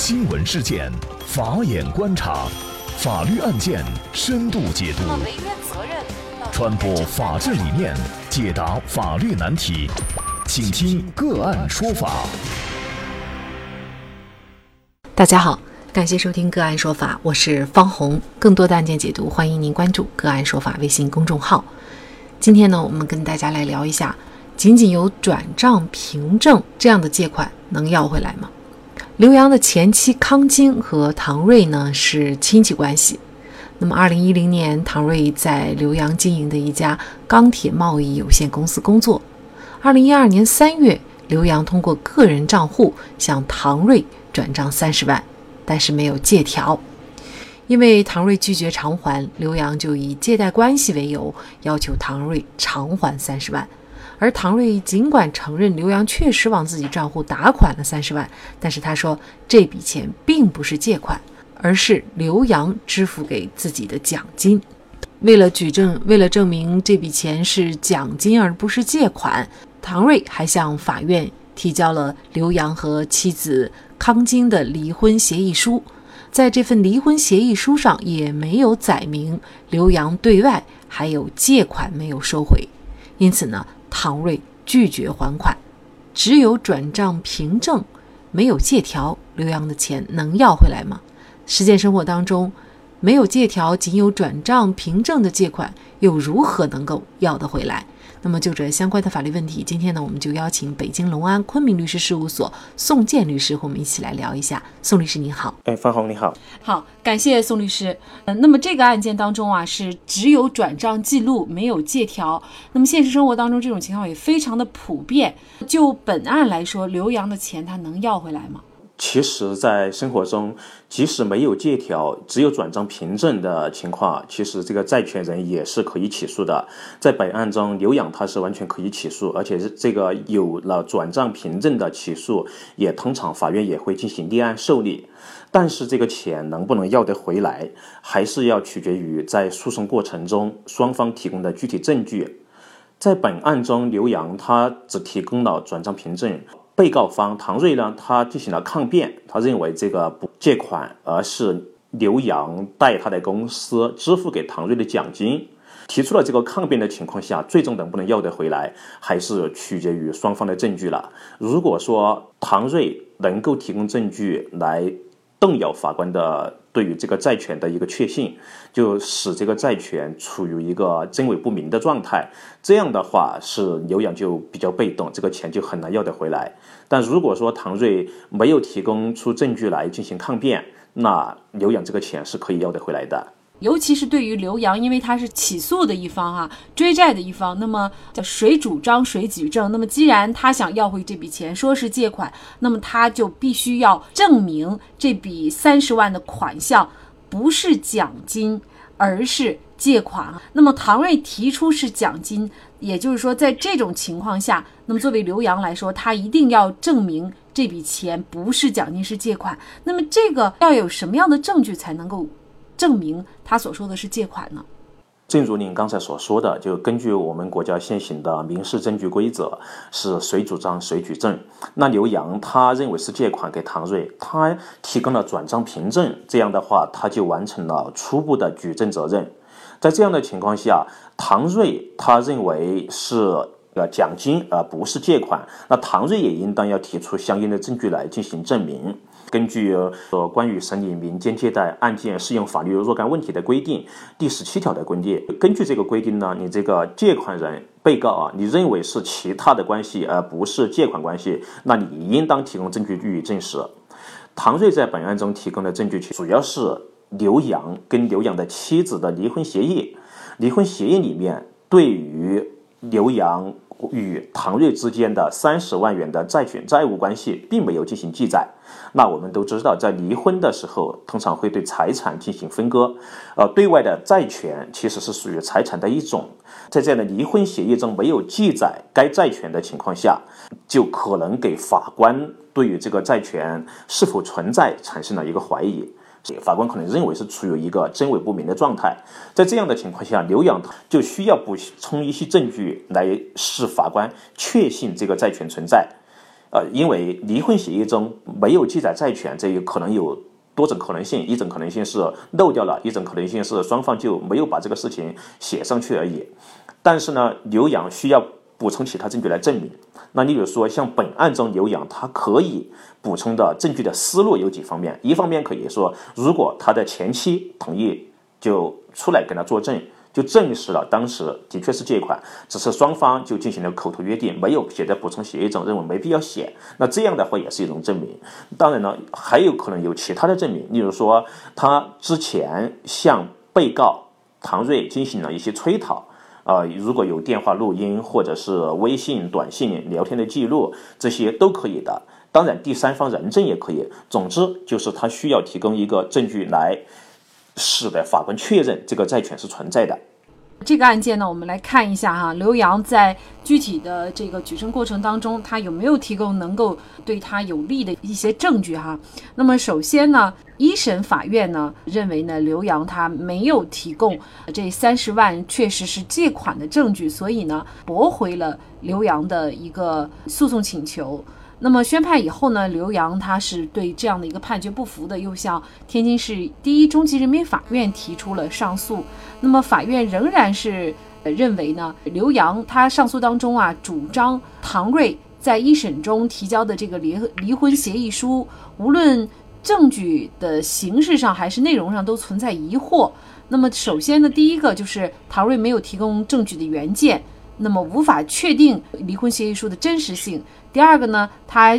新闻事件，法眼观察，法律案件深度解读，传播法治理念，解答法律难题，请听个案说法。大家好，感谢收听个案说法，我是方红。更多的案件解读，欢迎您关注个案说法微信公众号。今天呢，我们跟大家来聊一下，仅仅有转账凭证这样的借款能要回来吗？刘洋的前妻康晶和唐瑞呢是亲戚关系。那么，二零一零年，唐瑞在刘洋经营的一家钢铁贸易有限公司工作。二零一二年三月，刘洋通过个人账户向唐瑞转账三十万，但是没有借条。因为唐瑞拒绝偿还，刘洋就以借贷关系为由要求唐瑞偿还三十万。而唐瑞尽管承认刘洋确实往自己账户打款了三十万，但是他说这笔钱并不是借款，而是刘洋支付给自己的奖金。为了举证，为了证明这笔钱是奖金而不是借款，唐瑞还向法院提交了刘洋和妻子康晶的离婚协议书。在这份离婚协议书上也没有载明刘洋对外还有借款没有收回，因此呢。唐瑞拒绝还款，只有转账凭证，没有借条。刘洋的钱能要回来吗？实践生活当中，没有借条，仅有转账凭证的借款，又如何能够要得回来？那么就这相关的法律问题，今天呢，我们就邀请北京隆安昆明律师事务所宋建律师和我们一起来聊一下。宋律师你好，哎，方红你好，好，感谢宋律师。嗯，那么这个案件当中啊，是只有转账记录，没有借条。那么现实生活当中这种情况也非常的普遍。就本案来说，刘洋的钱他能要回来吗？其实，在生活中，即使没有借条，只有转账凭证的情况，其实这个债权人也是可以起诉的。在本案中，刘洋他是完全可以起诉，而且这个有了转账凭证的起诉，也通常法院也会进行立案受理。但是，这个钱能不能要得回来，还是要取决于在诉讼过程中双方提供的具体证据。在本案中，刘洋他只提供了转账凭证。被告方唐瑞呢，他进行了抗辩，他认为这个不借款，而是刘洋代他的公司支付给唐瑞的奖金。提出了这个抗辩的情况下，最终能不能要得回来，还是取决于双方的证据了。如果说唐瑞能够提供证据来动摇法官的。对于这个债权的一个确信，就使这个债权处于一个真伪不明的状态。这样的话，是刘洋就比较被动，这个钱就很难要得回来。但如果说唐瑞没有提供出证据来进行抗辩，那刘洋这个钱是可以要得回来的。尤其是对于刘洋，因为他是起诉的一方哈，追债的一方，那么叫谁主张谁举证。那么既然他想要回这笔钱，说是借款，那么他就必须要证明这笔三十万的款项不是奖金，而是借款。那么唐瑞提出是奖金，也就是说，在这种情况下，那么作为刘洋来说，他一定要证明这笔钱不是奖金，是借款。那么这个要有什么样的证据才能够？证明他所说的是借款呢？正如您刚才所说的，就根据我们国家现行的民事证据规则，是谁主张谁举证。那刘洋他认为是借款给唐瑞，他提供了转账凭证，这样的话他就完成了初步的举证责任。在这样的情况下，唐瑞他认为是呃奖金而不是借款，那唐瑞也应当要提出相应的证据来进行证明。根据呃关于审理民间借贷案件适用法律若干问题的规定第十七条的规定，根据这个规定呢，你这个借款人被告啊，你认为是其他的关系而不是借款关系，那你应当提供证据予以证实。唐瑞在本案中提供的证据主要是刘洋跟刘洋的妻子的离婚协议，离婚协议里面对于刘洋。与唐瑞之间的三十万元的债权债务关系并没有进行记载。那我们都知道，在离婚的时候，通常会对财产进行分割。呃，对外的债权其实是属于财产的一种。在这样的离婚协议中没有记载该债权的情况下，就可能给法官对于这个债权是否存在产生了一个怀疑。法官可能认为是处于一个真伪不明的状态，在这样的情况下，刘洋就需要补充一些证据来使法官确信这个债权存在。呃，因为离婚协议中没有记载债权，这有可能有多种可能性，一种可能性是漏掉了，一种可能性是双方就没有把这个事情写上去而已。但是呢，刘洋需要补充其他证据来证明。那你比如说，像本案中刘洋他可以补充的证据的思路有几方面，一方面可以说，如果他的前妻同意，就出来跟他作证。就证实了当时的确是借款，只是双方就进行了口头约定，没有写在补充协议中，认为没必要写。那这样的话也是一种证明。当然呢，还有可能有其他的证明，例如说他之前向被告唐瑞进行了一些催讨，啊，如果有电话录音或者是微信、短信聊天的记录，这些都可以的。当然，第三方人证也可以。总之，就是他需要提供一个证据来。使得法官确认这个债权是存在的。这个案件呢，我们来看一下哈，刘洋在具体的这个举证过程当中，他有没有提供能够对他有利的一些证据哈？那么首先呢，一审法院呢认为呢，刘洋他没有提供这三十万确实是借款的证据，所以呢，驳回了刘洋的一个诉讼请求。那么宣判以后呢，刘洋他是对这样的一个判决不服的，又向天津市第一中级人民法院提出了上诉。那么法院仍然是认为呢，刘洋他上诉当中啊，主张唐瑞在一审中提交的这个离离婚协议书，无论证据的形式上还是内容上都存在疑惑。那么首先呢，第一个就是唐瑞没有提供证据的原件。那么无法确定离婚协议书的真实性。第二个呢，他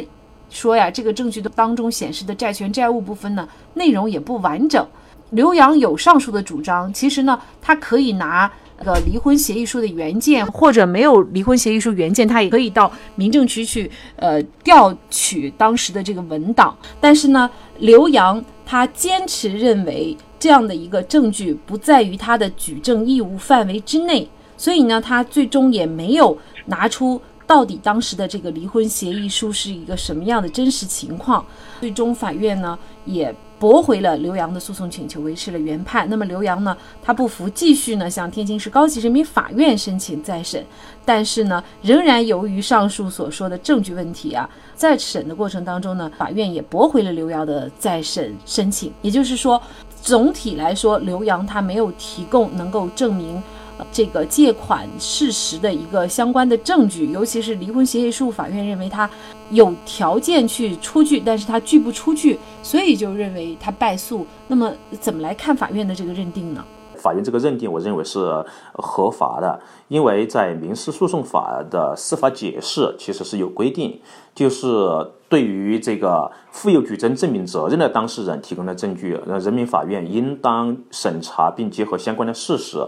说呀，这个证据的当中显示的债权债务部分呢，内容也不完整。刘洋有上述的主张，其实呢，他可以拿那个离婚协议书的原件，或者没有离婚协议书原件，他也可以到民政局去呃调取当时的这个文档。但是呢，刘洋他坚持认为这样的一个证据不在于他的举证义务范围之内。所以呢，他最终也没有拿出到底当时的这个离婚协议书是一个什么样的真实情况。最终法院呢也驳回了刘洋的诉讼请求，维持了原判。那么刘洋呢，他不服，继续呢向天津市高级人民法院申请再审。但是呢，仍然由于上述所说的证据问题啊，在审的过程当中呢，法院也驳回了刘洋的再审申请。也就是说，总体来说，刘洋他没有提供能够证明。这个借款事实的一个相关的证据，尤其是离婚协议书，法院认为他有条件去出具，但是他拒不出具，所以就认为他败诉。那么怎么来看法院的这个认定呢？法院这个认定，我认为是合法的，因为在民事诉讼法的司法解释其实是有规定，就是对于这个负有举证证明责任的当事人提供的证据，那人民法院应当审查并结合相关的事实。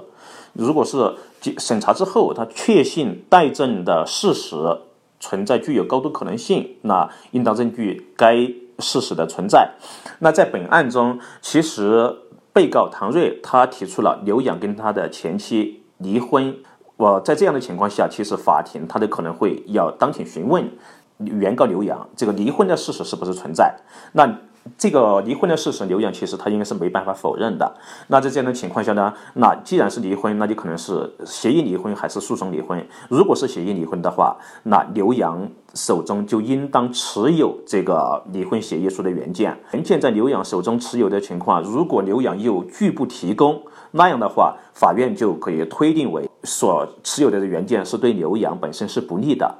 如果是审查之后，他确信待证的事实存在具有高度可能性，那应当证据该事实的存在。那在本案中，其实被告唐瑞他提出了刘洋跟他的前妻离婚。我在这样的情况下，其实法庭他都可能会要当庭询问原告刘洋，这个离婚的事实是不是存在？那。这个离婚的事实，刘洋其实他应该是没办法否认的。那在这样的情况下呢，那既然是离婚，那就可能是协议离婚还是诉讼离婚？如果是协议离婚的话，那刘洋手中就应当持有这个离婚协议书的原件。原件在刘洋手中持有的情况，如果刘洋又拒不提供，那样的话，法院就可以推定为所持有的原件是对刘洋本身是不利的。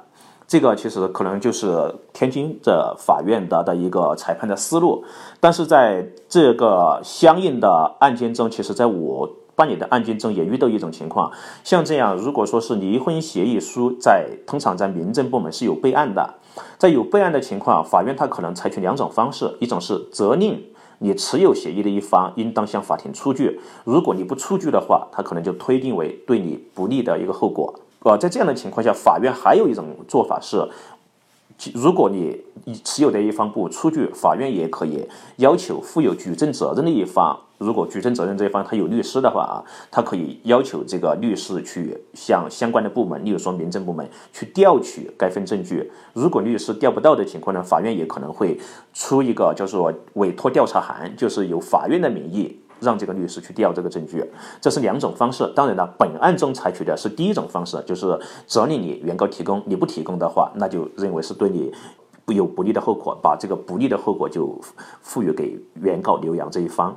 这个其实可能就是天津的法院的的一个裁判的思路，但是在这个相应的案件中，其实在我办理的案件中也遇到一种情况，像这样，如果说是离婚协议书在通常在民政部门是有备案的，在有备案的情况，法院他可能采取两种方式，一种是责令你持有协议的一方应当向法庭出具，如果你不出具的话，他可能就推定为对你不利的一个后果。呃，在这样的情况下，法院还有一种做法是，如果你持有的一方不出具，法院也可以要求负有举证责任的一方，如果举证责任这一方他有律师的话啊，他可以要求这个律师去向相关的部门，例如说民政部门去调取该份证据。如果律师调不到的情况呢，法院也可能会出一个叫做委托调查函，就是由法院的名义。让这个律师去调这个证据，这是两种方式。当然了，本案中采取的是第一种方式，就是责令你原告提供，你不提供的话，那就认为是对你有不利的后果，把这个不利的后果就赋予给原告刘洋这一方。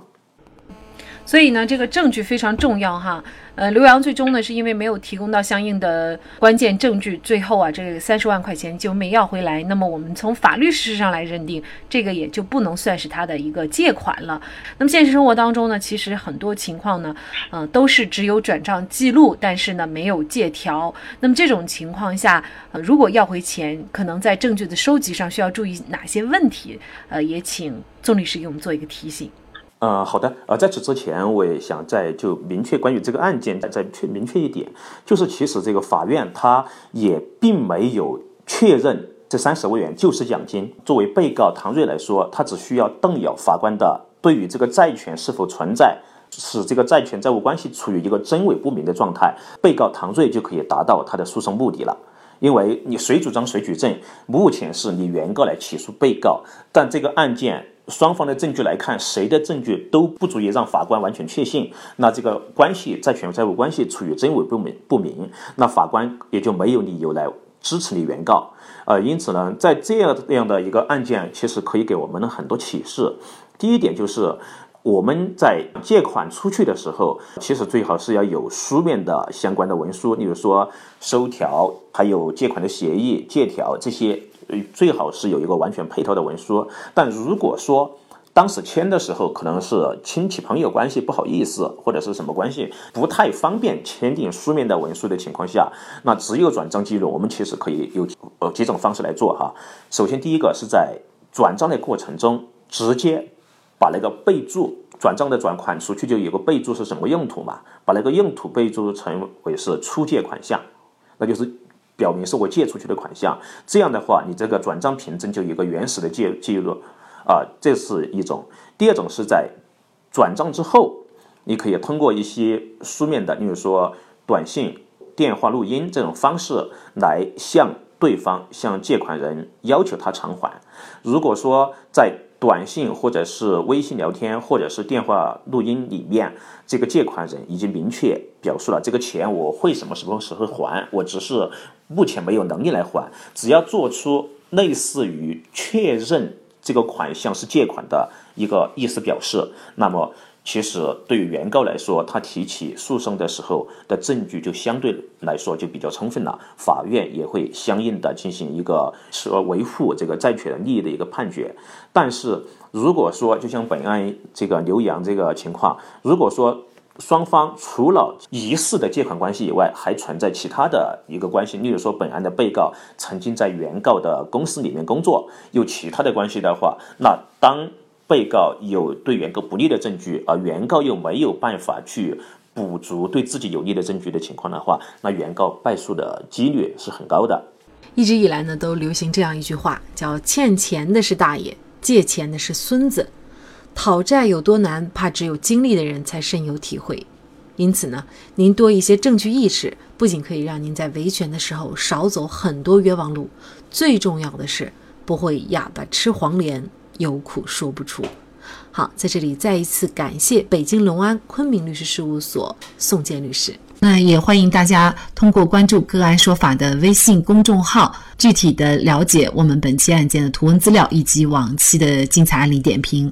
所以呢，这个证据非常重要哈。呃，刘洋最终呢，是因为没有提供到相应的关键证据，最后啊，这个三十万块钱就没要回来。那么我们从法律事实上来认定，这个也就不能算是他的一个借款了。那么现实生活当中呢，其实很多情况呢，呃，都是只有转账记录，但是呢，没有借条。那么这种情况下，呃，如果要回钱，可能在证据的收集上需要注意哪些问题？呃，也请宋律师给我们做一个提醒。呃，好的。呃，在此之前，我也想再就明确关于这个案件再确明确一点，就是其实这个法院他也并没有确认这三十万元就是奖金。作为被告唐瑞来说，他只需要动摇法官的对于这个债权是否存在，使这个债权债务关系处于一个真伪不明的状态，被告唐瑞就可以达到他的诉讼目的了。因为你谁主张谁举证，目前是你原告来起诉被告，但这个案件。双方的证据来看，谁的证据都不足以让法官完全确信，那这个关系债权债务关系处于真伪不明不明，那法官也就没有理由来支持你原告。呃，因此呢，在这样这样的一个案件，其实可以给我们很多启示。第一点就是我们在借款出去的时候，其实最好是要有书面的相关的文书，例如说收条，还有借款的协议、借条这些。最好是有一个完全配套的文书，但如果说当时签的时候可能是亲戚朋友关系不好意思，或者是什么关系不太方便签订书面的文书的情况下，那只有转账记录。我们其实可以有呃几种方式来做哈。首先，第一个是在转账的过程中直接把那个备注转账的转款出去就有个备注是什么用途嘛，把那个用途备注成为是出借款项，那就是。表明是我借出去的款项，这样的话，你这个转账凭证就有一个原始的记记录，啊，这是一种。第二种是在转账之后，你可以通过一些书面的，例如说短信、电话录音这种方式来向对方、向借款人要求他偿还。如果说在短信或者是微信聊天或者是电话录音里面，这个借款人已经明确表述了这个钱我会什么什么时候还，我只是目前没有能力来还。只要做出类似于确认这个款项是借款的一个意思表示，那么。其实对于原告来说，他提起诉讼的时候的证据就相对来说就比较充分了，法院也会相应的进行一个说维护这个债权利益的一个判决。但是如果说就像本案这个刘洋这个情况，如果说双方除了疑似的借款关系以外，还存在其他的一个关系，例如说本案的被告曾经在原告的公司里面工作，有其他的关系的话，那当。被告有对原告不利的证据，而原告又没有办法去补足对自己有利的证据的情况的话，那原告败诉的几率是很高的。一直以来呢，都流行这样一句话，叫“欠钱的是大爷，借钱的是孙子”。讨债有多难，怕只有经历的人才深有体会。因此呢，您多一些证据意识，不仅可以让您在维权的时候少走很多冤枉路，最重要的是不会哑巴吃黄连。有苦说不出。好，在这里再一次感谢北京隆安昆明律师事务所宋建律师。那也欢迎大家通过关注“个案说法”的微信公众号，具体的了解我们本期案件的图文资料以及往期的精彩案例点评。